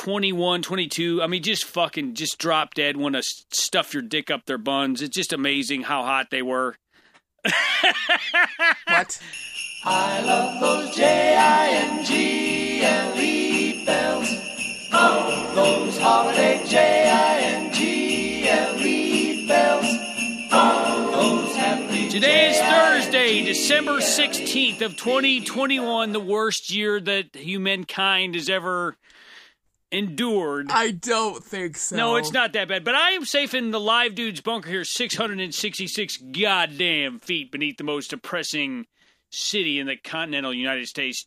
21, 22. I mean, just fucking just drop dead, want to stuff your dick up their buns. It's just amazing how hot they were. What? I love those J-I-N-G-L-E bells. Oh, those holiday J-I-N-G-L-E bells. Oh, those happy Today is Thursday, December 16th of 2021, the worst year that humankind has ever endured. I don't think so. No, it's not that bad. But I am safe in the live dude's bunker here, 666 goddamn feet beneath the most depressing city in the continental United States.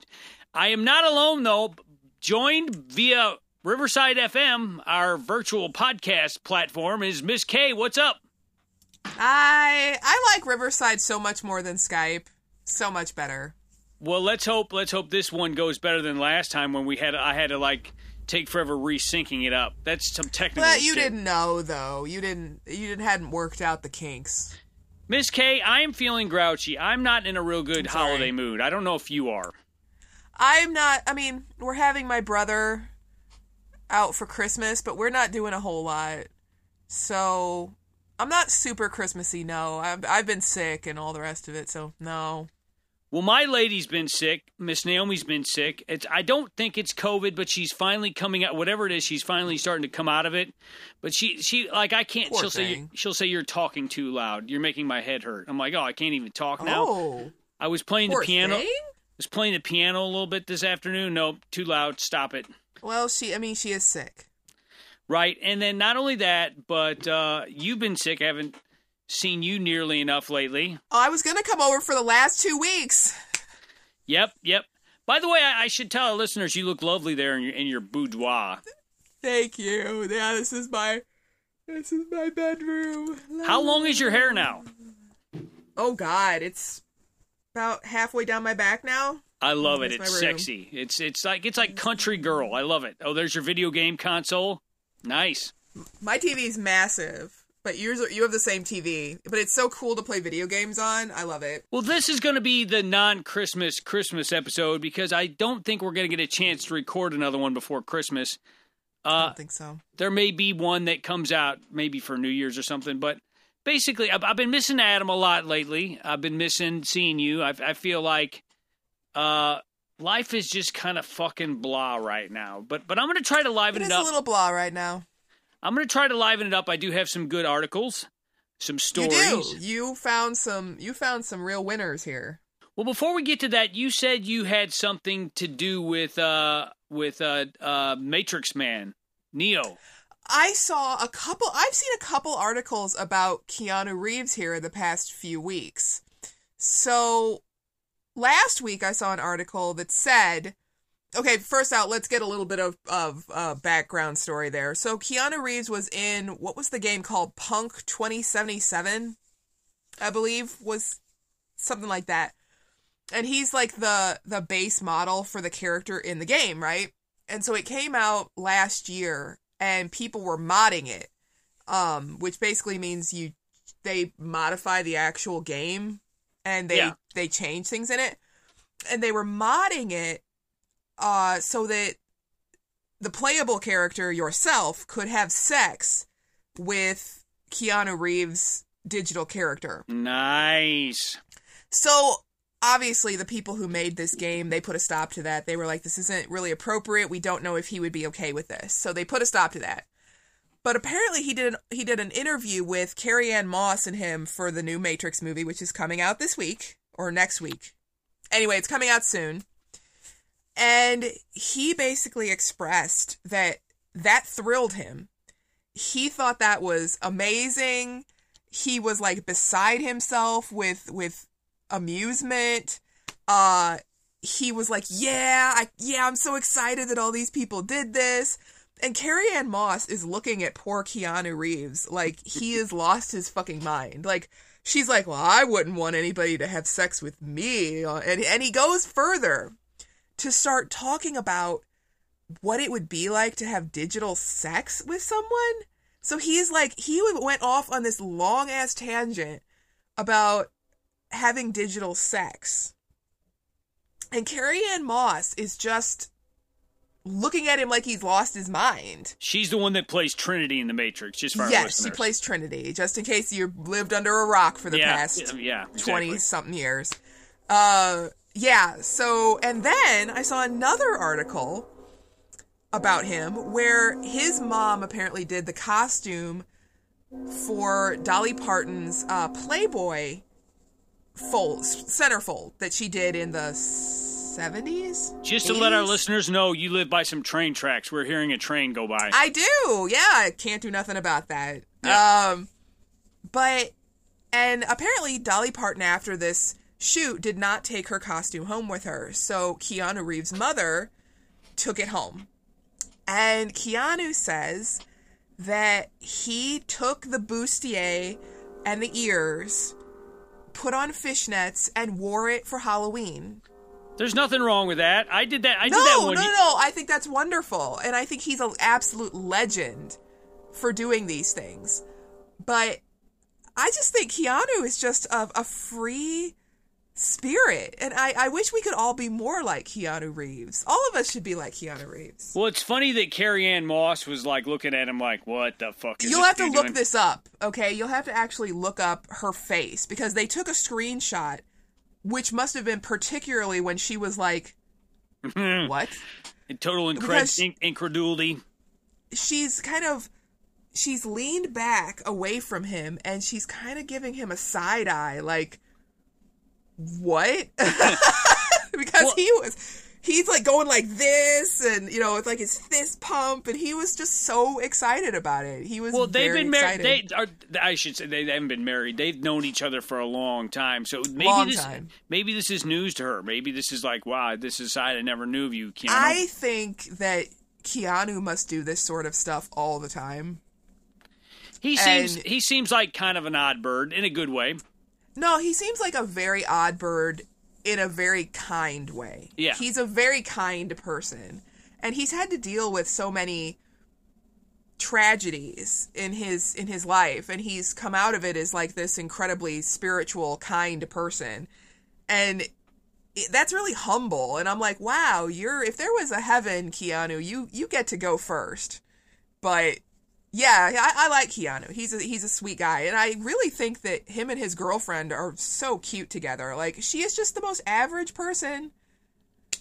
I am not alone, though. Joined via Riverside FM, our virtual podcast platform, is Miss K. What's up? I I like Riverside so much more than Skype. So much better. Well, let's hope let's hope this one goes better than last time when we had I had to like take forever resyncing it up. That's some technical. But you shit. didn't know though. You didn't you didn't hadn't worked out the kinks. Miss K, I am feeling grouchy. I'm not in a real good holiday mood. I don't know if you are. I'm not I mean, we're having my brother out for Christmas, but we're not doing a whole lot. So I'm not super Christmassy, no. I've, I've been sick and all the rest of it, so no. Well, my lady's been sick. Miss Naomi's been sick. It's I don't think it's COVID, but she's finally coming out. Whatever it is, she's finally starting to come out of it. But she she like I can't. Poor she'll say she'll say you're talking too loud. You're making my head hurt. I'm like, oh, I can't even talk now. Oh, I was playing the piano. thing. was playing the piano a little bit this afternoon. Nope, too loud. Stop it. Well, she I mean, she is sick. Right, and then not only that, but uh, you've been sick. I haven't seen you nearly enough lately. Oh, I was going to come over for the last 2 weeks. Yep, yep. By the way, I, I should tell our listeners you look lovely there in your in your boudoir. Thank you. Yeah, this is my this is my bedroom. How long is your hair now? Oh God, it's about halfway down my back now. I love it. It's sexy. It's it's like it's like country girl. I love it. Oh, there's your video game console. Nice. My TV's massive, but yours you have the same TV. But it's so cool to play video games on. I love it. Well, this is going to be the non-Christmas Christmas episode because I don't think we're going to get a chance to record another one before Christmas. I Uh, don't think so. there may be one that comes out maybe for New Year's or something, but basically, I've, I've been missing Adam a lot lately. I've been missing seeing you. I, I feel like uh, life is just kind of fucking blah right now. But but I'm going to try to liven it up. It is a little blah right now. I'm going to try to liven it up. I do have some good articles, some stories. You do. You found some. You found some real winners here. Well, before we get to that, you said you had something to do with uh with uh uh Matrix Man, Neo. I saw a couple. I've seen a couple articles about Keanu Reeves here in the past few weeks. So last week I saw an article that said, okay, first out, let's get a little bit of of uh, background story there. So Keanu Reeves was in what was the game called Punk twenty seventy seven, I believe was something like that, and he's like the the base model for the character in the game, right? And so it came out last year and people were modding it. Um, which basically means you they modify the actual game and they Yeah. they change things in it. And they were modding it uh so that the playable character yourself could have sex with Keanu Reeves' digital character. Nice. So obviously the people who made this game, they put a stop to that. They were like, this isn't really appropriate. We don't know if he would be okay with this. So they put a stop to that. But apparently he did an, he did an interview with Carrie Ann Moss and him for the new Matrix movie, which is coming out this week or next week. Anyway, it's coming out soon. And he basically expressed that that thrilled him. He thought that was amazing. He was like beside himself with with amusement. Uh he was like, "Yeah, I yeah, I'm so excited that all these people did this." And Carrie Ann Moss is looking at poor Keanu Reeves like he has lost his fucking mind. Like she's like, "Well, I wouldn't want anybody to have sex with me." And and he goes further to start talking about what it would be like to have digital sex with someone. So he's like he went off on this long ass tangent about having digital sex. And Carrie Ann Moss is just looking at him like he's lost his mind. She's the one that plays Trinity in the Matrix. Just for yes, listeners. she plays Trinity, just in case you lived under a rock for the yeah, past yeah, 20 exactly. something years. Uh yeah, so and then I saw another article about him where his mom apparently did the costume for Dolly Parton's uh, Playboy fold centerfold that she did in the 70s. Just to let our listeners know, you live by some train tracks. We're hearing a train go by. I do. Yeah, I can't do nothing about that. Yeah. Um but and apparently Dolly Parton after this shoot did not take her costume home with her. So Keanu Reeves' mother took it home. And Keanu says that he took the bustier and the ears, put on fishnets, and wore it for Halloween. There's nothing wrong with that. I did that. I no, did that no, one. no, ye- no. I think that's wonderful, and I think he's an absolute legend for doing these things. But I just think Keanu is just a, a free spirit, and I, I wish we could all be more like Keanu Reeves. All of us should be like Keanu Reeves. Well, it's funny that Carrie Ann Moss was like looking at him like, "What the fuck?" Is You'll have to look doing?" this up, okay? You'll have to actually look up her face because they took a screenshot, which must have been particularly when she was like, "What?" In total incred- in- incredulity. she's kind of she's leaned back away from him and she's kind of giving him a side eye like what because Well- he was he's like going like this and you know it's like his fist pump and he was just so excited about it he was Well, they've been married. They are. I should say they haven't been married. They've known each other for a long time. So maybe Long this, time. maybe this is news to her. Maybe this is like, wow, this is a side I never knew of you, Keanu. I think that Keanu must do this sort of stuff all the time he seems and- he seems like kind of an odd bird in a good way. No, he seems like a very odd bird in a very kind way. Yeah. He's a very kind person. And he's had to deal with so many tragedies in his in his life and he's come out of it as like this incredibly spiritual kind person. And that's really humble and I'm like, "Wow, you're if there was a heaven, Keanu, you you get to go first. But yeah, I, I like Keanu. He's a he's a sweet guy, and I really think that him and his girlfriend are so cute together. Like she is just the most average person.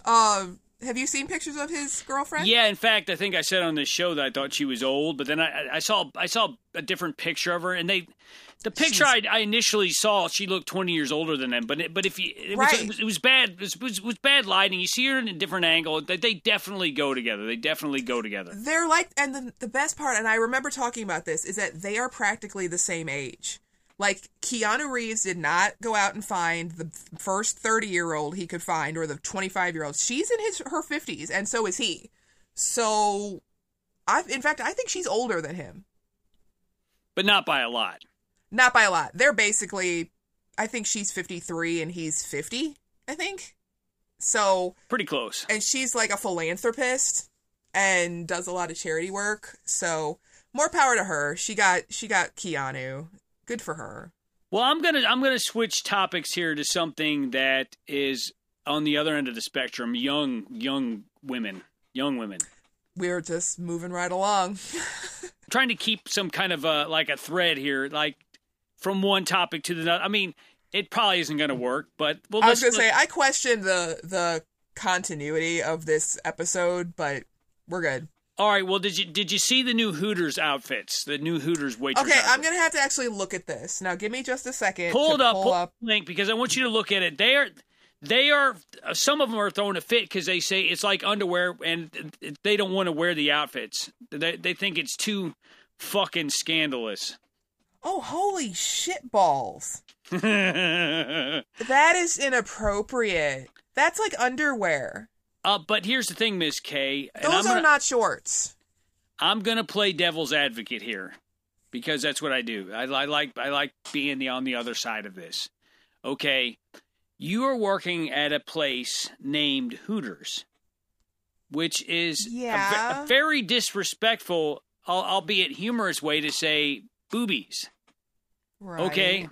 Um, have you seen pictures of his girlfriend? Yeah, in fact, I think I said on this show that I thought she was old, but then I, I saw I saw a different picture of her, and they, the picture I, I initially saw, she looked twenty years older than them. But it, but if you, it, was, Right. it, was, it was bad, it was, was, was bad lighting. You see her in a different angle. They, they definitely go together. They definitely go together. They're like, and the the best part, and I remember talking about this, is that they are practically the same age. Like Keanu Reeves did not go out and find the first thirty year old he could find, or the twenty five year old. She's in his her fifties, and so is he. So, I in fact I think she's older than him. but not by a lot. Not by a lot. They're basically, I think she's 53 and he's 50, I think. So, Pretty close. and she's like a philanthropist and does a lot of charity work. So, more power to her. She got she got Keanu. Good for her. Well, I'm gonna I'm gonna switch topics here to something that is on the other end of the spectrum. Young young women, young women. We're just moving right along. trying to keep some kind of a like a thread here, like from one topic to the other. I mean, it probably isn't going to work, but well, I was let's- gonna say I question the the continuity of this episode, but we're good. all right. Well, did you did you see the new Hooters outfits? The new Hooters waitress. Okay, I'm gonna have to actually look at this. Now, give me just a second. pull it up, Pull pull up. link because I want you to look at it. They are. They are. Some of them are throwing a fit because they say it's like underwear, and they don't want to wear the outfits. They they think it's too fucking scandalous. Oh, holy shit balls. That is inappropriate. That's like underwear. Uh, but here's the thing, Miss K. Those I'm are gonna- not shorts. I'm gonna play devil's advocate here because that's what I do. I, I like I like being the on the other side of this. Okay, you are working at a place named Hooters, which is a Yeah. a, very disrespectful, albeit humorous way to say boobies. Right. Okay.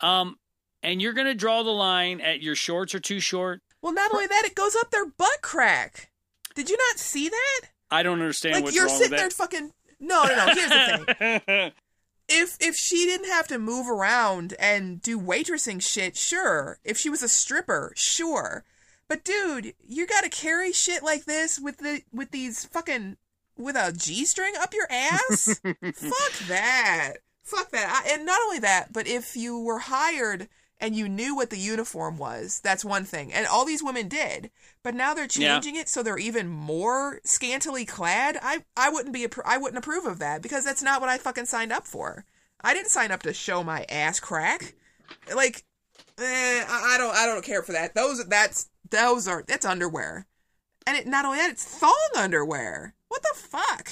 Um, and you're gonna draw the line at your shorts are too short. Well, not only that, it goes up their butt crack. Did you not see that? I don't understand like what's you're wrong sitting with there that. fucking No, no, no. Here's the thing. If if she didn't have to move around and do waitressing shit, sure. If she was a stripper, sure. But dude, you got to carry shit like this with the with these fucking with a G string up your ass? Fuck that. Fuck that. I, and not only that, but if you were hired and you knew what the uniform was, that's one thing. And all these women did. But now they're Yeah. changing it so they're even more scantily clad. I I wouldn't be I wouldn't approve of that because that's not what I fucking signed up for. I didn't sign up to show my ass crack. Like eh, I, I don't I don't care for that. Those that's those are that's underwear. And it not only that, it's thong underwear. What the fuck?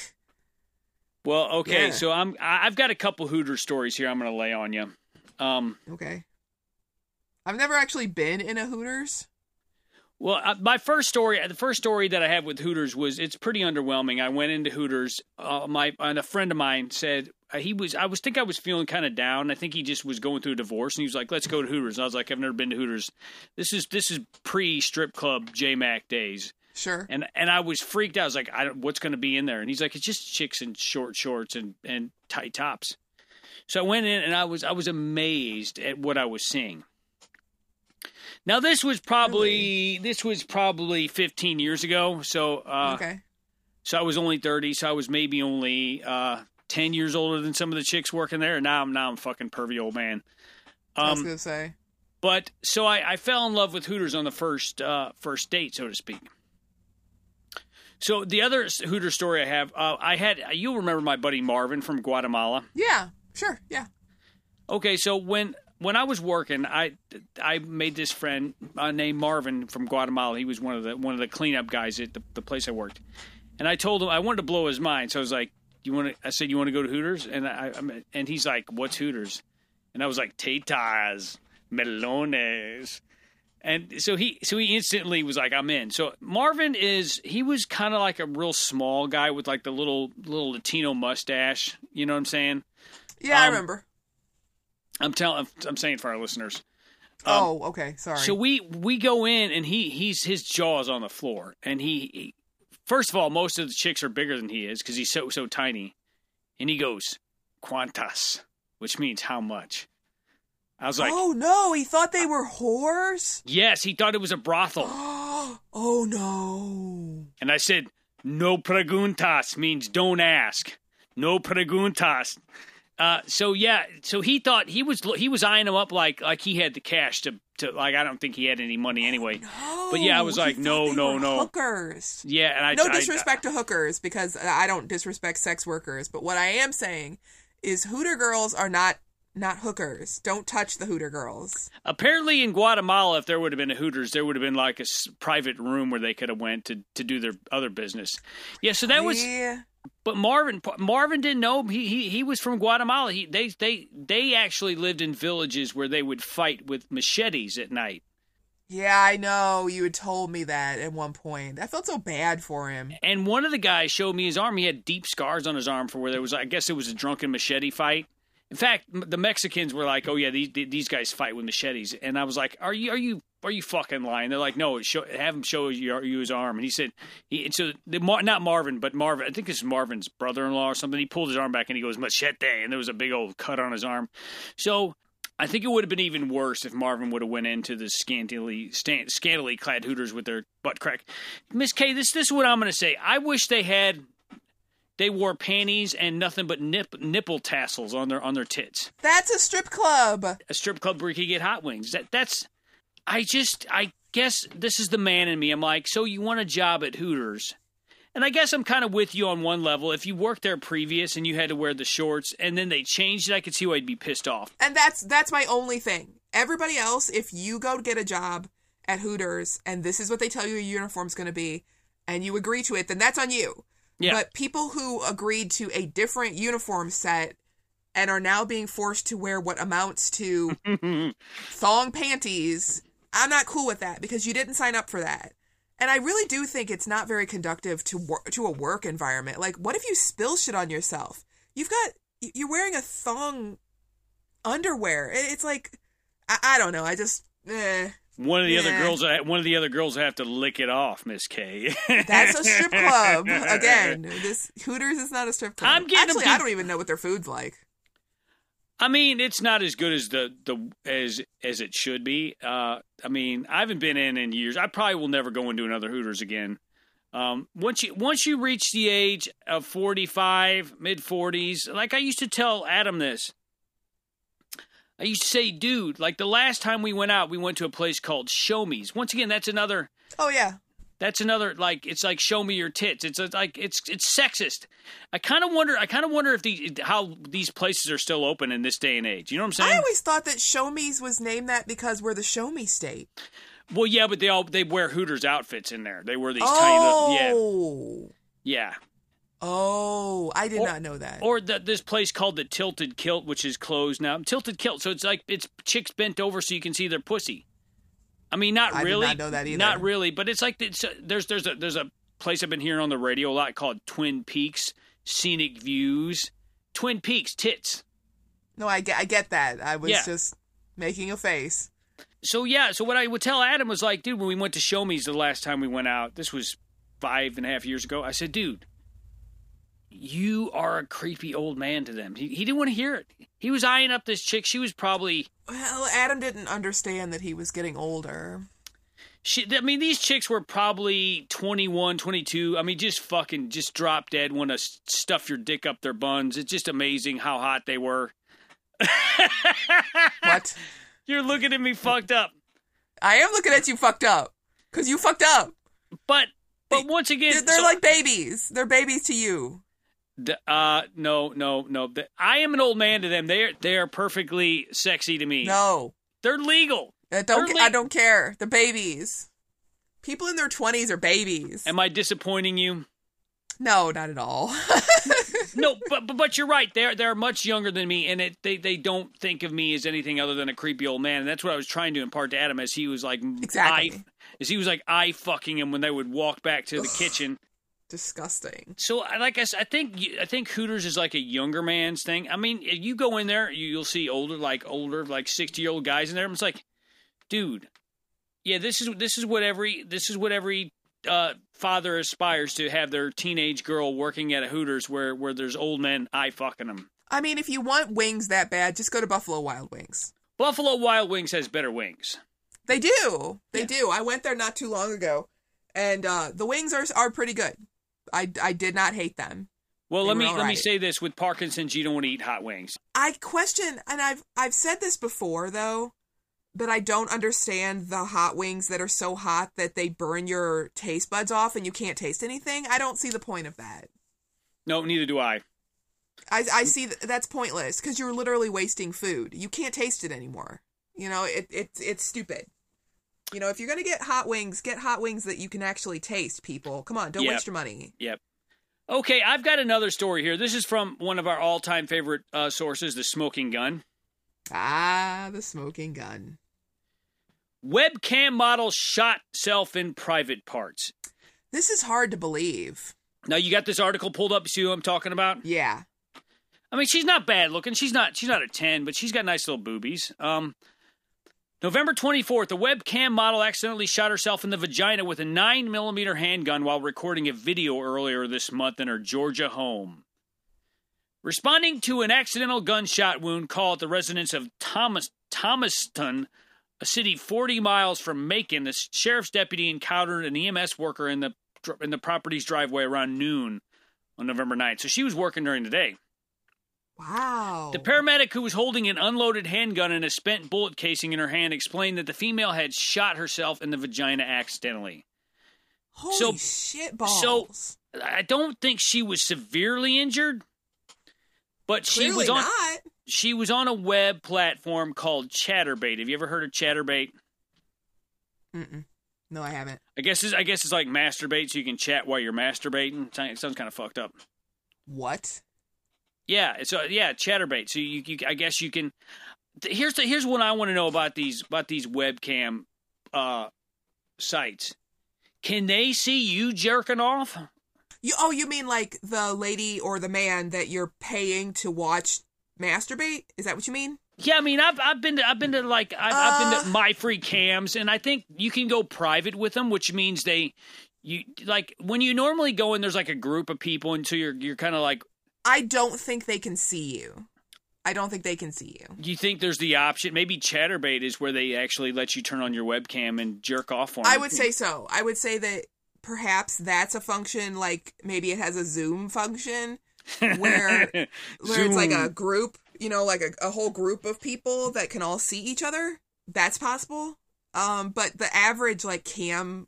Well, okay, Yeah. so I'm I've got a couple Hooter stories here. I'm going to lay on you. Um, Okay. I've never actually been in a Hooters. Well, uh, my first story, the first story that I have with Hooters was it's pretty underwhelming. I went into Hooters. Uh, my and a friend of mine said uh, he was. I was think I was feeling kind of down. I think he just was going through a divorce, and he was like, "Let's go to Hooters." And I was like, "I've never been to Hooters. This is this is pre strip club J Mac days." Sure. And and I was freaked out. I was like, I don't, "What's going to be in there?" And he's like, "It's just chicks in short shorts and and tight tops." So I went in and I was I was amazed at what I was seeing. Now this was probably this was probably 15 years ago. So uh, okay. so I was only 30. So I was maybe only uh, 10 years older than some of the chicks working there. And now I'm now I'm fucking pervy old man. I was Um, gonna say. but so I, I fell in love with Hooters on the first uh, first date, so to speak. So the other Hooter story I have, uh, I had you'll remember my buddy Marvin from Guatemala. Yeah. Sure. Yeah. Okay, so when when I was working, I I made this friend uh, named Marvin from Guatemala. He was one of the one of the cleanup guys at the, the place I worked, and I told him I wanted to blow his mind. So I was like, "You want to?" I said, "You want to go to Hooters?" And I I'm- and he's like, "What's Hooters?" And I was like, "Tetas, melones." And so he so he instantly was like, I'm in. So Marvin is he was kind of like a real small guy with like the little little Latino mustache. You know what I'm saying? Yeah, I Um, remember. I'm telling I'm saying for our listeners. oh, okay. Sorry. So we we go in and he he's his jaw's on the floor and he, he first of all most of the chicks are bigger than he is because he's so so tiny, and he goes quantas, which means how much. I was like, oh no, he thought they were whores. yes, he thought it was a brothel, oh no. and I said no preguntas means don't ask, no preguntas. Uh, so yeah, so he thought he was he was eyeing him up like like he had the cash to to like I don't think he had any money anyway. No. But yeah, I was like, no, no, no. Hookers. Yeah, and I No I- disrespect to hookers because I don't disrespect sex workers, but what I am saying is Hooter girls are not not hookers. Don't touch the Hooter girls. Apparently, in Guatemala, if there would have been a Hooters, there would have been like a s- private room where they could have went to, to do their other business. Yeah, so that was. Yeah. But Marvin Marvin didn't know he he, he was from Guatemala. He they they they actually lived in villages where they would fight with machetes at night. Yeah, I know. You had told me that at one point. I felt so bad for him. And one of the guys showed me his arm. He had deep scars on his arm for where there was I guess it was a drunken machete fight. In fact, the Mexicans were like, "Oh yeah, these these guys fight with machetes," and I was like, "Are you are you are you fucking lying?" They're like, "No, show, have him show you, his arm." And he said, "He and so the, not Marvin, but Marvin. I think this is Marvin's brother-in-law or something. He pulled his arm back and he goes machete, and there was a big old cut on his arm. So." I think it would have been even worse if Marvin would have went into the scantily stan- scantily clad Hooters with their butt crack. Miss K, this this is what I'm going to say. I wish they had they wore panties and nothing but nip, nipple tassels on their on their tits. That's a strip club. A strip club where you could get hot wings. That that's I just I guess this is the man in me. I'm like, so you want a job at Hooters? And I guess I'm kind of with you on one level. If you worked there previous and you had to wear the shorts and then they changed it, I could see why I'd be pissed off. And that's that's my only thing. Everybody else, if you go to get a job at Hooters and this is what they tell you your uniform's going to be, and you agree to it, then that's on you. Yeah. But people who agreed to a different uniform set and are now being forced to wear what amounts to thong panties, I'm not cool with that because you didn't sign up for that. And I really do think it's not very conductive to wor- to a work environment. Like, what if you spill shit on yourself? You've got you're wearing a thong underwear. It's like I, I don't know. I just eh, One of the other girls, one of the other girls have to lick it off, Miss K. That's a strip club. Again, this Hooters is not a strip club. I'm getting Actually, I don't even know what their food's like. I mean, it's not as good as the the as as it should be. Uh, I mean, I haven't been in in years. I probably will never go into another Hooters again. Um, once you once you reach the age of forty five, mid forties, like I used to tell Adam this. I used to say, dude, like the last time we went out, we went to a place called Show Me's. Once again, that's another Oh yeah, that's another like it's like show me your tits. It's like it's it's sexist. I kind of wonder. I kind of wonder if the how these places are still open in this day and age. You know what I'm saying? I always thought that Show Me's was named that because we're the Show Me state. well, yeah, but they all they wear Hooters outfits in there. They wear these tiny little yeah Oh, yeah. Oh, I did Or- not know that. Or the, this place called the Tilted Kilt, which is closed now. Tilted Kilt, so it's like it's chicks bent over so you can see their pussy. I mean, not I did really. not know that either. Not really, but it's like it's, uh, there's there's a there's a place I've been hearing on the radio a lot called Twin Peaks Scenic Views. Twin Peaks tits. no, I get, I get that. I was Yeah. just making a face. So yeah, so what I would tell Adam was like, dude, when we went to Show Me's the last time we went out, this was five and a half years ago. I said, dude, you are a creepy old man to them. He, he didn't want to hear it. He was eyeing up this chick. She was probably Well, Adam didn't understand that he was getting older. she. I mean, these chicks were probably 21, 22. I mean, just fucking just drop dead. Want to stuff your dick up their buns. It's just amazing how hot they were. What? You're looking at me fucked up, I am looking at you fucked up because you fucked up. but but once again, They're, they're so- like babies. They're babies to you. Uh, no, no, no. I am an old man to them. They are they are perfectly sexy to me. No, they're legal. I don't. They're I le- don't care. They're babies. People in their twenties are babies. Am I disappointing you? no, not at all. No, but but, but you're right. They're they're much younger than me, and it they they don't think of me as anything other than a creepy old man. And that's what I was trying to impart to Adam as he was like Exactly. I, as he was like eye fucking him when they would walk back to the kitchen. Disgusting. So, I- like I said, I think I think Hooters is like a younger man's thing. I mean, you go in there, you, you'll see older, like older, like sixty year old guys in there. And it's like, dude, yeah, this is this is what every this is what every uh, father aspires to have their teenage girl working at a Hooters where where there's old men eye fucking them. I mean, if you want wings that bad, just go to Buffalo Wild Wings. Buffalo Wild Wings has better wings. They do. They Yeah. do. I went there not too long ago, and uh, the wings are are pretty good. I, I did not hate them. Well, They let me all let me say this: with Parkinson's, you don't want to eat hot wings. I question, and I've I've said this before though, but I don't understand the hot wings that are so hot that they burn your taste buds off and you can't taste anything. I don't see the point of that. No, neither do I. I I see that that's pointless because you're literally wasting food. You can't taste it anymore. You know, it it's it's stupid. You know, if you're gonna get hot wings, get hot wings that you can actually taste. People, come on, don't Yep. waste your money. Yep. Okay, I've got another story here. This is from one of our all-time favorite uh, sources, the Smoking Gun. Ah, the smoking gun. Webcam model shot self in private parts. This is hard to believe. Now you got this article pulled up. See who I'm talking about? Yeah. I mean, she's not bad looking. She's not. She's not a ten, but she's got nice little boobies. Um, November 24th, a webcam model accidentally shot herself in the vagina with a nine millimeter handgun while recording a video earlier this month in her Georgia home. Responding to an accidental gunshot wound call at the residence of Thomas Thomaston, a city 40 miles from Macon, the sheriff's deputy encountered an EMS worker in the in the property's driveway around noon on November 9th. So she was working during the day. Wow. The paramedic who was holding an unloaded handgun and a spent bullet casing in her hand explained that the female had shot herself in the vagina accidentally. Holy so- shit balls. so- I don't think she was severely injured, but she was on not. she was on a web platform called Chaturbate. Have you ever heard of Chaturbate? Mm-mm. No, I haven't. I guess it's, I guess it's like masturbate, so you can chat while you're masturbating. It sounds kind of fucked up. What? Yeah, uh, yeah, Chaturbate. So you, you, I guess you can. Here's the here's what I want to know about these about these webcam uh, sites. Can they see you jerking off? You oh, you mean like the lady or the man that you're paying to watch masturbate? Is that what you mean? Yeah, I mean, I've I've been to I've been to like I've, I've been Uh. to MyFreeCams, and I think you can go private with them, which means they you like when you normally go in. There's like a group of people, and so you're you're kind of like I don't think they can see you. I don't think they can see you. you think there's the option. Maybe Chaturbate is where they actually let you turn on your webcam and jerk off on. I would say so. I would say that perhaps that's a function like maybe it has a Zoom function where where it's like a group, you know, like a, a whole group of people that can all see each other. That's possible. Um, but the average like cam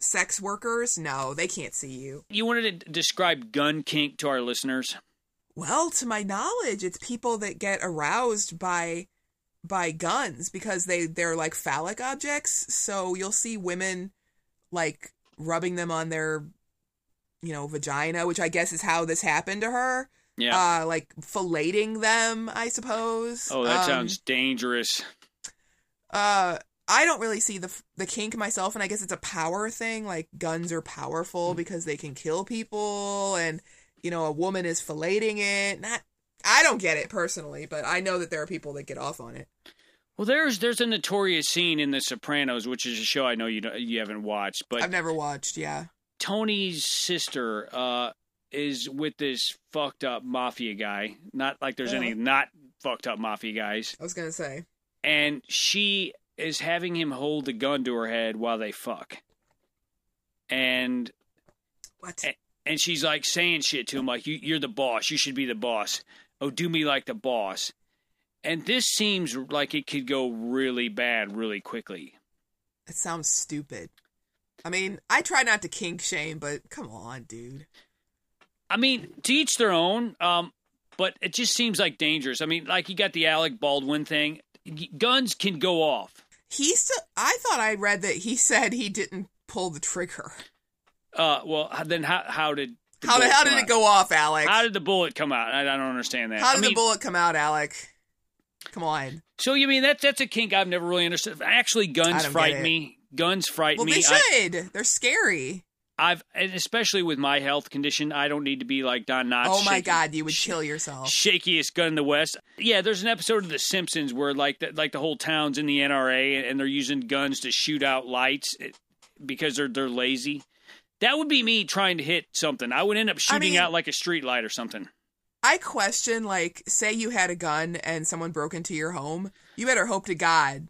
sex workers, no, they can't see you. you wanted to describe gun kink to our listeners. Well, to my knowledge, it's people that get aroused by by guns because they they're like phallic objects. So you'll see women like rubbing them on their you know vagina, which I guess is how this happened to her. Yeah. Uh like filleting them, I suppose. oh, that Um, sounds dangerous. uh I don't really see the the kink myself and I guess it's a power thing like guns are Mm. powerful because they can kill people and you know a woman is filleting it. Not I don't get it personally, but I know that there are people that get off on it. Well, there's there's a notorious scene in The Sopranos, which is a show I know you you haven't watched, but I've never watched, yeah. Tony's sister uh, is with this fucked up mafia guy. Not like there's any Uh-huh. not fucked up mafia guys, I was going to say. and she is having him hold the gun to her head while they fuck, and What? Eh. And she's like saying shit to him like you, you're the boss. You should be the boss. Oh do me like the boss. And this seems like it could go really bad really quickly. It sounds stupid. I mean, I try not to kink shame, but come on, dude. i mean to each their own um but it just seems like dangerous. I mean like you got the alec baldwin thing. Guns can go off. He still I thought I read that he said he didn't pull the trigger. Uh well then how how did How did how did it out? go off, Alex? how did the bullet come out i, I don't understand that How I did mean, the bullet come out, Alec? Come on. so you mean that's that's a kink i've never really understood actually guns frighten me guns frighten Well, me they I- should. They're scary. I've and especially with my health condition, I don't need to be like Don Knotts. oh my shaky- God, you would kill yourself. shakiest gun in the West. Yeah, there's an episode of The Simpsons where like the, like the whole town's in the NRA and they're using guns to shoot out lights because they're they're lazy. That would be me trying to hit something. I would end up shooting mean- out like a street light or something. I question, like, say you had a gun and someone broke into your home, you better hope to God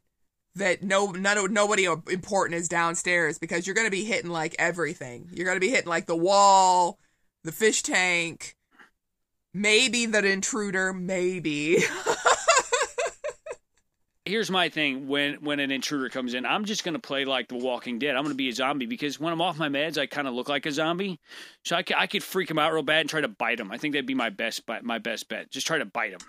that no none nobody important is downstairs because you're gonna be hitting like everything. You're gonna be hitting like the wall, the fish tank, maybe the intruder, maybe. Here's my thing: when when an intruder comes in, I'm just gonna play like The Walking Dead. I'm gonna be a zombie because when I'm off my meds, I kind of look like a zombie. So I, c- I could freak him out real bad and try to bite him. I think that'd be my best bet- my best bet. Just try to bite him.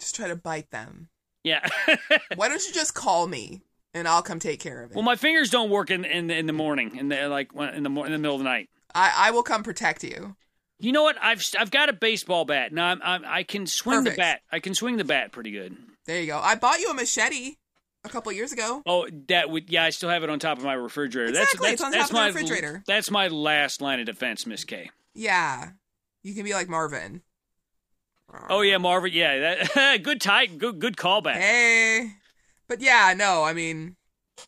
Just try to bite them. Yeah. Why don't you just call me and I'll come take care of it? well, my fingers don't work in in the, in the morning, in the like in the mor- in the middle of the night. I, I will come protect you. You know what? I've I've got a baseball bat. Now I'm, I'm I can swing Perfect. the bat. I can swing the bat pretty good. There you go. I bought you a machete a couple years ago. Oh, that would yeah. I still have it on top of my refrigerator. Exactly, That's it's on that's, top of my refrigerator. That's my last line of defense, Miss K. Yeah. You can be like Marvin. Oh yeah, Marvin. Yeah, that good tight. Good good callback. Hey. But yeah, no, I mean,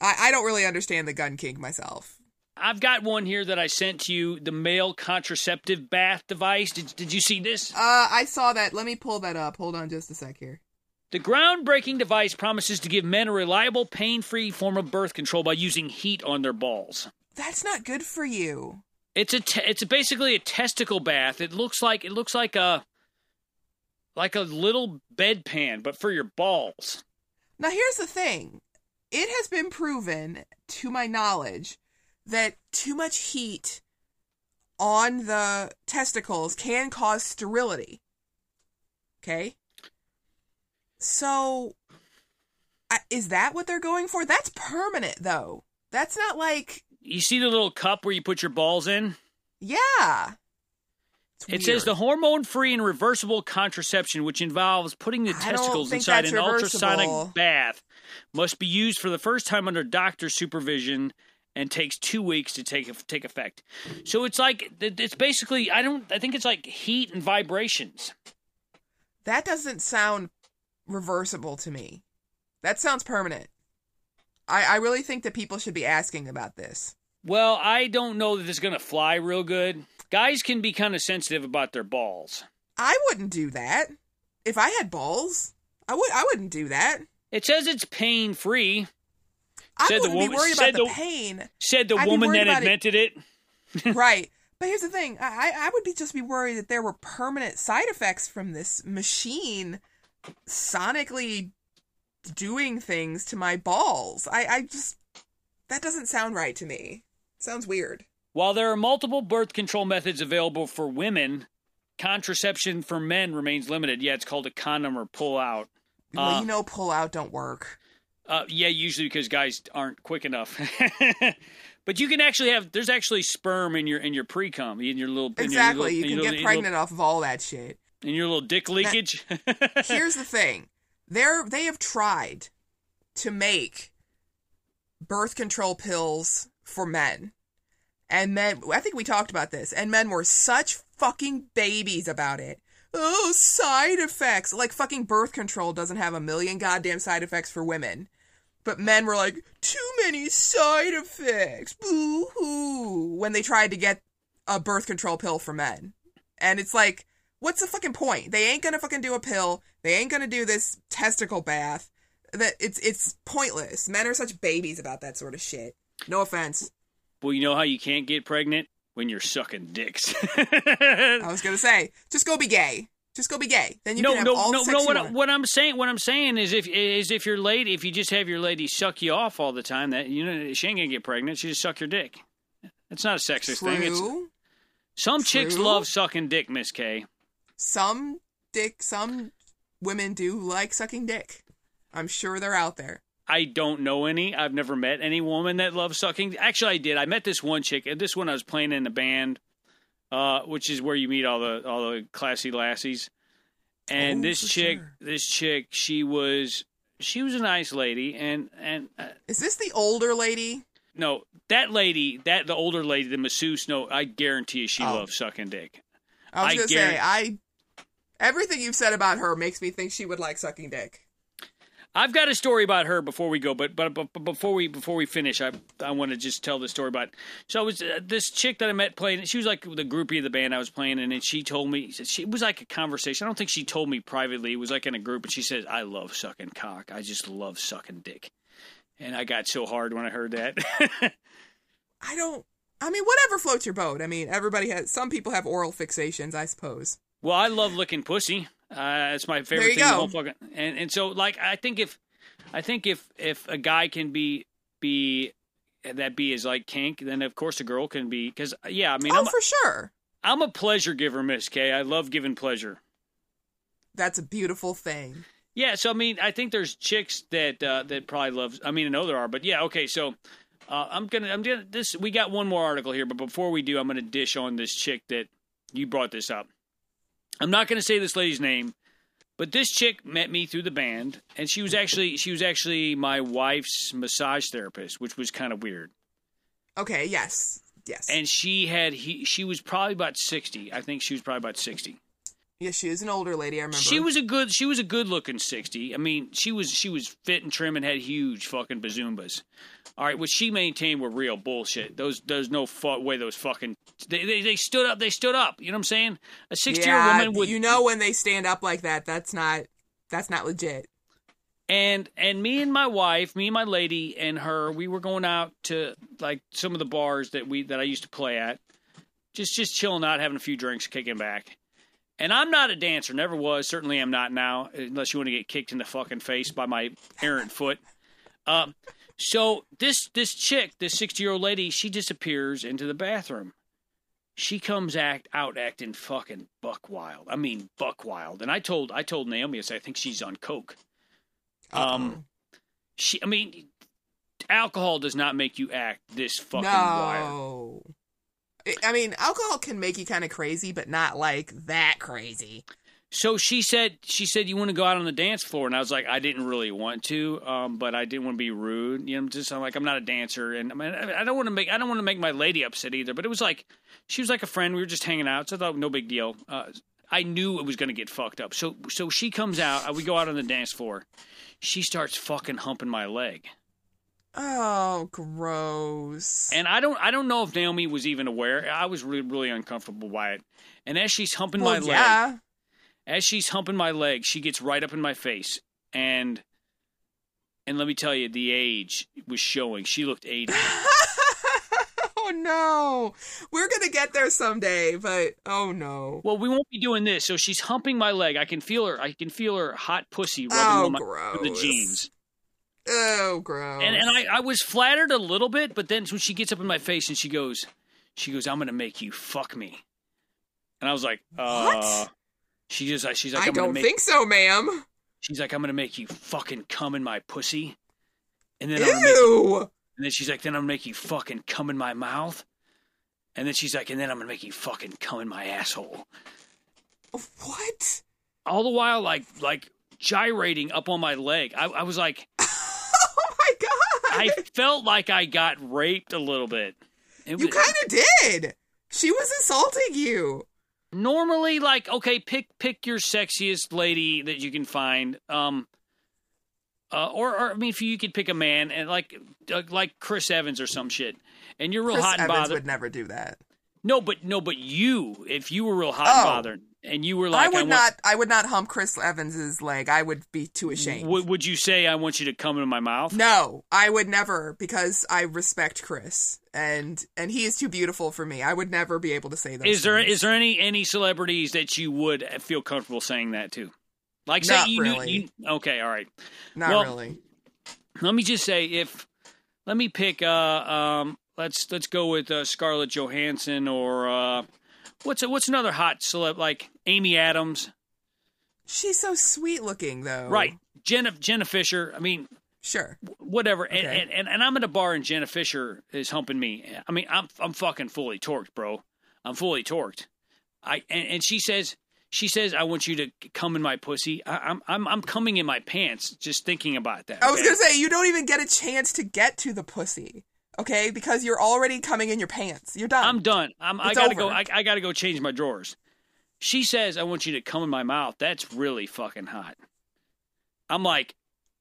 I, I don't really understand the gun kink myself. I've got one here that I sent to you. The male contraceptive bath device. Did Did you see this? Uh, I saw that. Let me pull that up. Hold on just a sec here. The groundbreaking device promises to give men a reliable, pain-free form of birth control by using heat on their balls. That's not good for you. It's a te- it's a basically a testicle bath. It looks like it looks like a like a little bedpan, but for your balls. Now, here's the thing it has been proven, to my knowledge, that too much heat on the testicles can cause sterility. Okay? So, is that what they're going for? That's permanent, though. That's not like, You see the little cup where you put your balls in? yeah. It says the hormone-free and reversible contraception, which involves putting the I testicles inside an ultrasonic bath, must be used for the first time under doctor supervision and takes two weeks to take take effect. So it's like it's basically I don't I think it's like heat and vibrations. That doesn't sound reversible to me. That sounds permanent. I, I really think that people should be asking about this. Well, I don't know that this is going to fly real good. Guys can be kind of sensitive about their balls. I wouldn't do that. If I had balls, I would I wouldn't do that. It says it's pain free. I Said the wouldn't woman- be worried about the, the- pain. Said the I'd woman that about it- invented it. right. But here's the thing. I, I I would be just be worried that there were permanent side effects from this machine sonically doing things to my balls. I, I just that doesn't sound right to me. sounds weird. While there are multiple birth control methods available for women, contraception for men remains limited. Yeah, it's called a condom or pull out. well, Uh, you know pull out don't work. Uh, yeah, usually because guys aren't quick enough. but you can actually have. There's actually sperm in your in your pre cum in your little in your Exactly. little- You in can your get little- pregnant off of all that shit. In your little dick leakage. Here's the thing. They're they have tried to make birth control pills for men. And men I think we talked about this. And men were such fucking babies about it. Oh, side effects. Like fucking birth control doesn't have a million goddamn side effects for women. But men were like, too many side effects. Boo hoo. When they tried to get a birth control pill for men. And it's like, what's the fucking point? They ain't gonna fucking do a pill. They ain't gonna do this testicle bath. That it's it's pointless. Men are such babies about that sort of shit. No offense. well, you know how you can't get pregnant when you're sucking dicks. I was gonna say, just go be gay. Just go be gay. Then you no, can have no, all no, the sex no. What, I- what I'm saying, what I'm saying is, if is if your lady, if you just have your lady suck you off all the time, that you know she ain't gonna get pregnant. She just suck your dick. It's not a sexist thing. It's True. some chicks love sucking dick, Miss K. Some dick. Some women do like sucking dick. I'm sure they're out there. I don't know any. I've never met any woman that loves sucking. Actually, I did. I met this one chick. and This one I was playing in a band, uh, which is where you meet all the all the classy lassies. And Oh, this chick, sure. this chick, she was she was a nice lady, and and uh, Is this the older lady? no, that lady, that the older lady, the masseuse. No, I guarantee you, she Oh. loves sucking dick. I was I gonna say I. Everything you've said about her makes me think she would like sucking dick. I've got a story about her before we go, but but, but, before we before we finish, I I want to just tell the story about. So it was uh, this chick that I met playing. She was like the groupie of the band I was playing, in, and she told me she it was like a conversation. I don't think she told me privately. It was like in a group, and she said, "I love sucking cock. I just love sucking dick." And I got so hard when I heard that. I don't. I mean, whatever floats your boat. I mean, everybody has. Some people have oral fixations, I suppose. Well, I love licking pussy. Uh, it's my favorite There you thing. go. whole fucking, and and so like I think if I think if if a guy can be be that be is like kink, then of course a girl can be because yeah, I mean oh, I'm for sure. I'm a pleasure giver, Miss K. I love giving pleasure. That's a beautiful thing. Yeah, so I mean, I think there's chicks that uh, that probably love. I mean, I know there are, but yeah, okay. So uh, I'm gonna I'm gonna this. We got one more article here, but before we do, I'm gonna dish on this chick that you brought this up. I'm not gonna say this lady's name, but this chick met me through the band, and she was actually she was actually my wife's massage therapist, which was kind of weird. Okay. Yes. Yes. And she had he she was probably about sixty. I think she was probably about sixty. yes, she is an older lady. I remember. She was a good. She was a good looking sixty. I mean, she was she was fit and trim and had huge fucking bazoombas. All right, what she maintained were real bullshit. Those there's no fu- way those fucking they, they they stood up. They stood up. You know what I'm saying? A sixty year Yeah, woman would you know when they stand up like that, that's not that's not legit. and and me and my wife, me and my lady and her, we were going out to like some of the bars that we that I used to play at, just just chilling out, having a few drinks, kicking back. And I'm not a dancer, never was, certainly am not now, unless you want to get kicked in the fucking face by my errant foot. Um, so this this chick, this sixty year old lady, she disappears into the bathroom. She comes act out acting fucking buck wild. I mean buck wild. And I told I told Naomi I said I think she's on coke. Um, she, I mean, alcohol does not make you act this fucking wild. no. I- I mean, alcohol can make you kind of crazy, but not like that crazy. So she said, she said, you want to go out on the dance floor, and I was like, I didn't really want to, um, but I didn't want to be rude. You know, just I'm like I'm not a dancer, and I, mean, I don't want to make I don't want to make my lady upset either. But it was like she was like a friend. We were just hanging out, so I thought no big deal. Uh, I knew it was going to get fucked up. So so she comes out. uh, We go out on the dance floor. She starts fucking humping my leg, Oh, gross. and I don't I don't know if Naomi was even aware. I was really really uncomfortable by it. And as she's humping well, my leg, yeah. As she's humping my leg, she gets right up in my face, and and let me tell you, the age was showing. She looked eighty. oh no. We're gonna get there someday, but oh no. Well, we won't be doing this. So she's humping my leg. I can feel her. I can feel her hot pussy rubbing Oh, on my the jeans. Oh, gross. And and I, I was flattered a little bit, but then when she gets up in my face and she goes, she goes, "I'm gonna make you fuck me," and I was like, uh, What? She just uh, she's like, I I'm gonna don't make, think so, ma'am. She's like, I'm gonna make you fucking come in my pussy, and then I'm gonna make you, and then she's like, then I'm gonna make you fucking come in my mouth, and then she's like, and then I'm gonna make you fucking come in my asshole. What? All the while, like like gyrating up on my leg. I, I was like, Oh my god. I felt like I got raped a little bit. It you kind of did. She was assaulting you. Normally like okay pick pick your sexiest lady that you can find um uh, or, or I mean, if you could pick a man and like uh, like Chris Evans or some shit, and you're real Chris hot and Evans bothered. would never do that. No, but no, but you, if you were real hot Oh. and bothered, and you were like, I would want- not. I would not hump Chris Evans's leg. I would be too ashamed. Would, would you say I want you to come into my mouth? No, I would never because I respect Chris and and he is too beautiful for me. I would never be able to say those. Is there is there any any celebrities that you would feel comfortable saying that to? Like say Not you, really. you okay, all right. not well, really? Let me just say if let me pick uh um let's let's go with uh, Scarlett Johansson or uh what's a, what's another hot celeb like Amy Adams, She's so sweet looking though. right? Jenna Jenna Fischer. I mean, Sure. whatever. And, Okay. and, and and I'm at a bar and Jenna Fischer is humping me. I mean, I'm I'm fucking fully torqued, bro. I'm fully torqued. I and, and she says she says I want you to come in my pussy. I, I'm I'm I'm coming in my pants just thinking about that. I was gonna say you don't even get a chance to get to the pussy. Okay, because you're already coming in your pants. You're done. I'm done. I'm, I gotta over. go. I, I gotta go change my drawers. She says I want you to come in my mouth. That's really fucking hot. I'm like,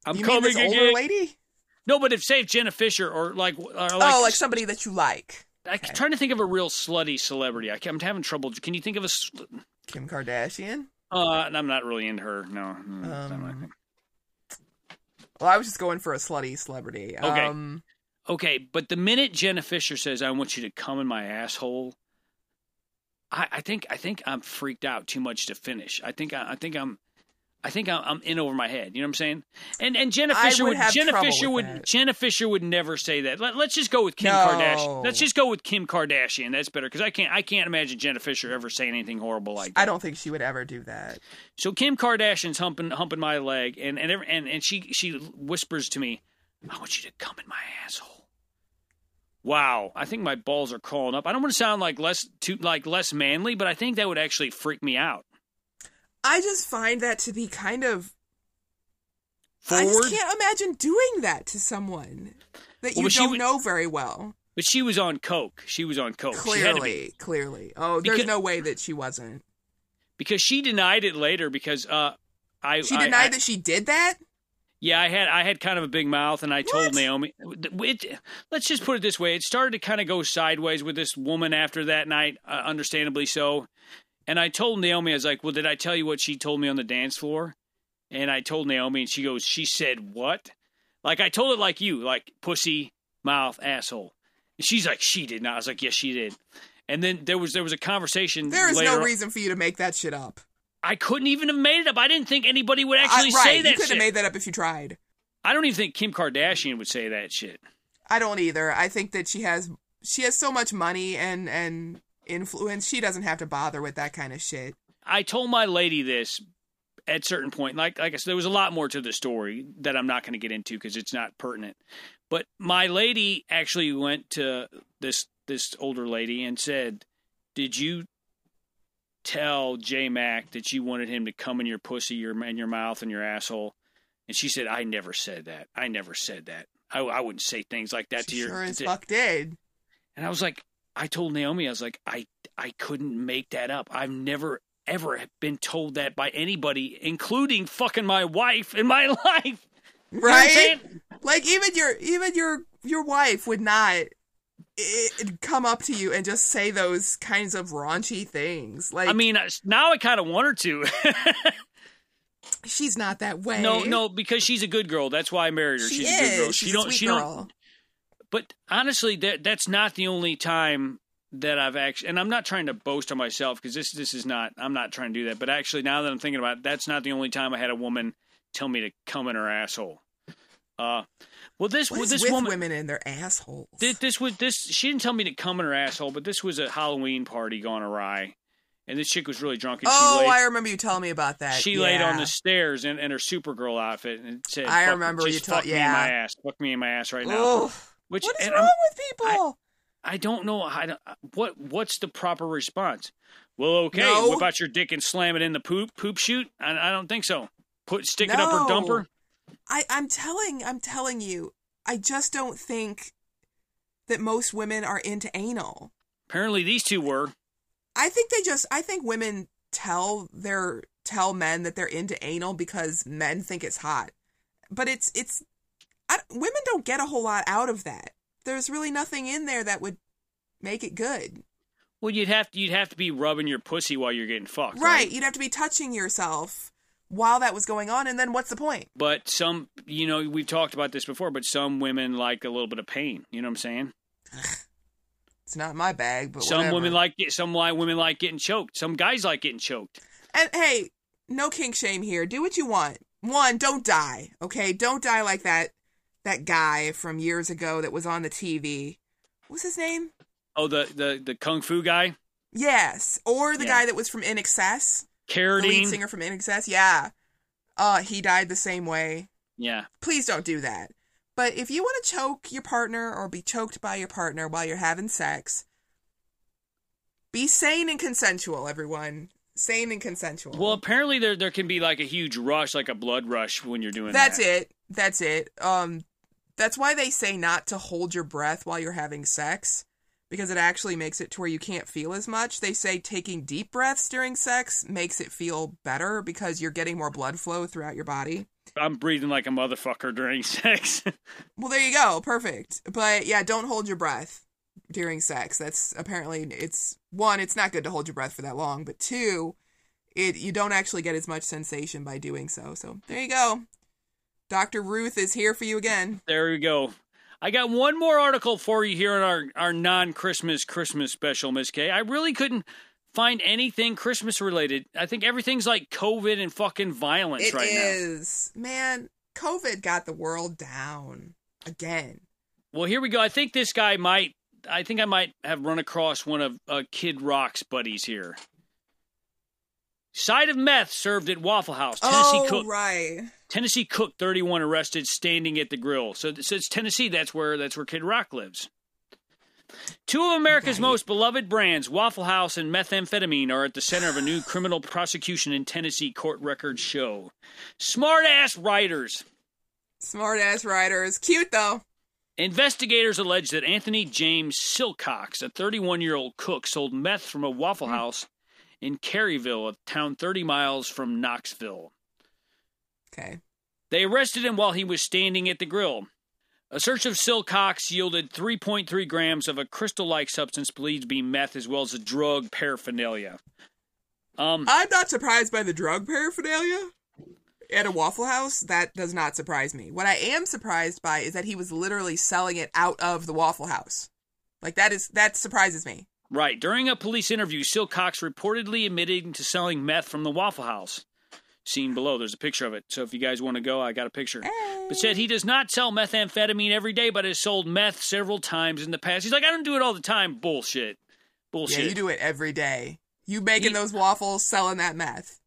I'm you mean coming this older lady? No, but if say if Jenna Fischer or like, or like, oh, like somebody that you like. I'm trying to think of a real slutty celebrity. I, am having trouble. Can you think of a? sl- Kim Kardashian. Uh, I'm not really into her. No. That's not my Um. Well, I was just going for a slutty celebrity. Okay. Um, Okay, but the minute Jenna Fischer says I want you to come in my asshole, I, I think I think I'm freaked out too much to finish. I think I, I think I'm. I think I'm, I'm in over my head. You know what I'm saying? And and Jenna I Fischer would would, have Jenna Fischer would that. Jenna Fischer would never say that. Let, let's just go with Kim No. Kardashian. Let's just go with Kim Kardashian. That's better because I can't I can't imagine Jenna Fischer ever saying anything horrible like that. I don't think she would ever do that. So Kim Kardashian's humping humping my leg, and and and, and she she whispers to me, "I want you to come in my asshole." Wow, I think my balls are crawling up. I don't want to sound like less too like less manly, but I think that would actually freak me out. I just find that to be kind of. I just can't imagine doing that to someone that you she don't would- know very well. but she was on coke. She was on coke. She had to be- Clearly, clearly. Oh, there's Because- no way that she wasn't. because she denied it later because uh I She I- denied I- that she did that. Yeah, I had I had kind of a big mouth, and I told What? Naomi. It, let's just put it this way: it started to kind of go sideways with this woman after that night, uh, understandably so. And I told Naomi, I was like, "Well, did I tell you what she told me on the dance floor?" And I told Naomi, and she goes, "She said what?" Like I told it like you, like pussy, mouth, asshole. And she's like, "She did not." I was like, "Yes, she did." And then there was there was a conversation. There is no on- reason for you to make that shit up. I couldn't even have made it up. I didn't think anybody would actually I, right, say that you couldn't have made that up if you tried. I don't even think Kim Kardashian would say that shit. I don't either. I think that she has she has so much money and and influence. She doesn't have to bother with that kind of shit. I told my lady this at certain point. Like like I said, there was a lot more to the story that I'm not going to get into because it's not pertinent. But my lady actually went to this this older lady and said, "Did you tell J Mac that you wanted him to come in your pussy, your in your mouth, and your asshole?" And she said, "I never said that. I never said that. I, I wouldn't say things like that She to your." sure as to- fuck did. and I was like, I told Naomi, I was like, I I couldn't make that up. I've never ever been told that by anybody, including fucking my wife in my life. You know Right? Like even your even your your wife would not i come up to you and just say those kinds of raunchy things. Like I mean, now I kind of want her to. she's not that way. no, no, because she's a good girl. That's why I married her. she she's is. a good girl. She's she a don't. sweet she girl. don't. But honestly, that that's not the only time that I've actually, and I'm not trying to boast on myself because this this is not. I'm not trying to do that. But actually, now that I'm thinking about it, that's not the only time I had a woman tell me to come in her asshole. Uh, well, this well, this with woman. women and their assholes? This, this was this. She didn't tell me to come in her asshole, but this was a Halloween party gone awry, and this chick was really drunk. And oh, she laid, I remember you telling me about that. she laid on the stairs in, in her Supergirl outfit and said, I remember you told- fuck me in yeah. my ass, fuck me in my ass right now." Ugh. Which What is wrong I'm- with people? I don't know what what's the proper response. Well, okay, No. whip out your dick and slam it in the poop poop chute. I, I don't think so. Put stick it up her dumper. I, I'm telling, I'm telling you, I just don't think that most women are into anal. Apparently, these two were. I think they just, I think women tell their tell men that they're into anal because men think it's hot, but it's it's, I, women don't get a whole lot out of that. There's really nothing in there that would make it good. Well, you'd have to you'd have to be rubbing your pussy while you're getting fucked, Right. You'd have to be touching yourself while that was going on, and then what's the point? But some, you know, we've talked about this before, but some women like a little bit of pain. You know what I'm saying? It's not my bag, but some whatever. women like. Some like women like getting choked. Some guys like getting choked. And hey, no kink shame here. Do what you want. One, don't die. Okay, don't die like that that guy from years ago that was on the TV. What's his name? Oh, the the the kung fu guy, Yes, or the Yeah. guy that was from INXS, the lead singer from INXS. Yeah, uh, he died the same way. Yeah, Please don't do that. But if you want to choke your partner or be choked by your partner while you're having sex, be sane and consensual. Everyone, sane and consensual. Well, apparently there there can be like a huge rush, like a blood rush when you're doing that. That's that. it. That's it. Um, that's why they say not to hold your breath while you're having sex, because it actually makes it to where you can't feel as much. They say taking deep breaths during sex makes it feel better because you're getting more blood flow throughout your body. I'm breathing like a motherfucker during sex. Well, there you go. Perfect. But yeah, don't hold your breath during sex. That's apparently it's one, it's not good to hold your breath for that long, but two, it you don't actually get as much sensation by doing so. So, there you go. Dr. Ruth is here for you again. there we go. I got one more article for you here in our, our non Christmas Christmas special, Miss K. I really couldn't find anything Christmas related. I think everything's like COVID and fucking violence It right now. is. Man, COVID got the world down again. Well, here we go. I think this guy might. I think I might have run across one of uh, Kid Rock's buddies here. Side of meth served at Waffle House. Tennessee oh, cook. right. Tennessee cook 31 arrested standing at the grill. So, so it's Tennessee. That's where that's where Kid Rock lives. Two of America's Right. most beloved brands, Waffle House and methamphetamine, are at the center of a new criminal prosecution in Tennessee court records show. Smart ass writers. Smart ass writers. Cute though. Investigators allege that Anthony James Silcox, a 31 year old cook, sold meth from a Waffle hmm. House in Caryville, a town 30 miles from Knoxville. Okay. They arrested him while he was standing at the grill. A search of Silcox yielded 3.3 grams of a crystal like substance believed to be meth, as well as a drug paraphernalia. Um, I'm not surprised by the drug paraphernalia at a Waffle House. That does not surprise me. What I am surprised by is that he was literally selling it out of the Waffle House. Like that is that surprises me. Right. During a police interview, Silcox reportedly admitted to selling meth from the Waffle House. Seen below, there's a picture of it. So if you guys want to go, I got a picture. But said he does not sell methamphetamine every day, but has sold meth several times in the past. He's like, I don't do it all the time. Bullshit. Bullshit. Yeah, you do it every day. You making He- those waffles, selling that meth.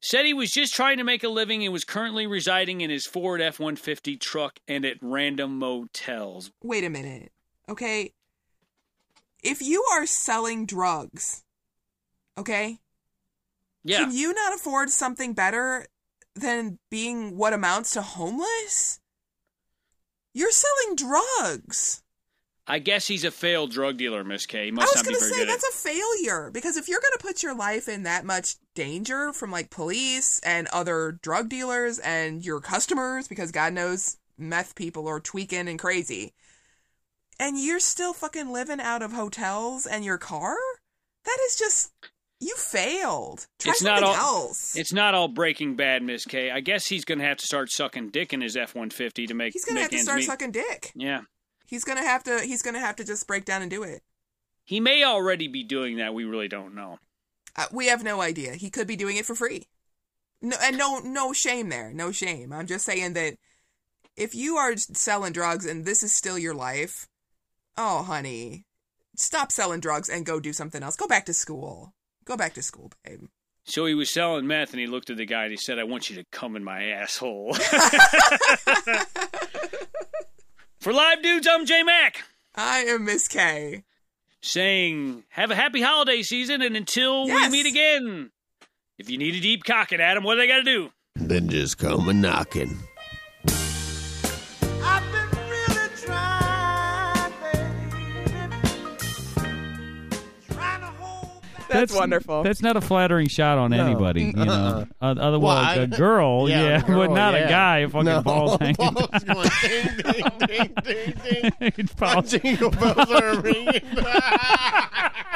Said he was just trying to make a living and was currently residing in his Ford F 150 truck and at random motels. Wait a minute. Okay. If you are selling drugs, okay, Yeah. can you not afford something better than being what amounts to homeless? You're selling drugs. I guess he's a failed drug dealer, Miss K. He I must was not be gonna very say that's at a failure because if you're gonna put your life in that much danger from like police and other drug dealers and your customers, because God knows meth people are tweaking and crazy, and you're still fucking living out of hotels and your car, that is just you failed. Try It's not all- else. It's not all Breaking Bad, Miss K. I guess he's going to have to start sucking dick in his F one fifty to make. It. He's gonna make have to start meet. sucking dick. Yeah, He's gonna have to. He's gonna have to just break down and do it. he may already be doing that. We really don't know. Uh, we have no idea. He could be doing it for free. No, and no, no shame there. No shame. I'm just saying that if you are selling drugs and this is still your life, oh, honey, stop selling drugs and go do something else. Go back to school. Go back to school, babe. So he was selling meth, and he looked at the guy and he said, "I want you to come in my asshole." For live dudes, I'm J Mac. I am Miss K. saying, Have a happy holiday season, and until Yes. we meet again, if you need a deep cock it, Adam, what do they got to do? Then just come a knocking. That's, wonderful. That's not a flattering shot on No. anybody. You know, uh, otherwise Well, I- a girl, Yeah, yeah, the girl, but not yeah. a guy. Fucking no. balls hanging. Balls going ding, ding, ding, ding, ding. It's balls- Jingle bells are ringing.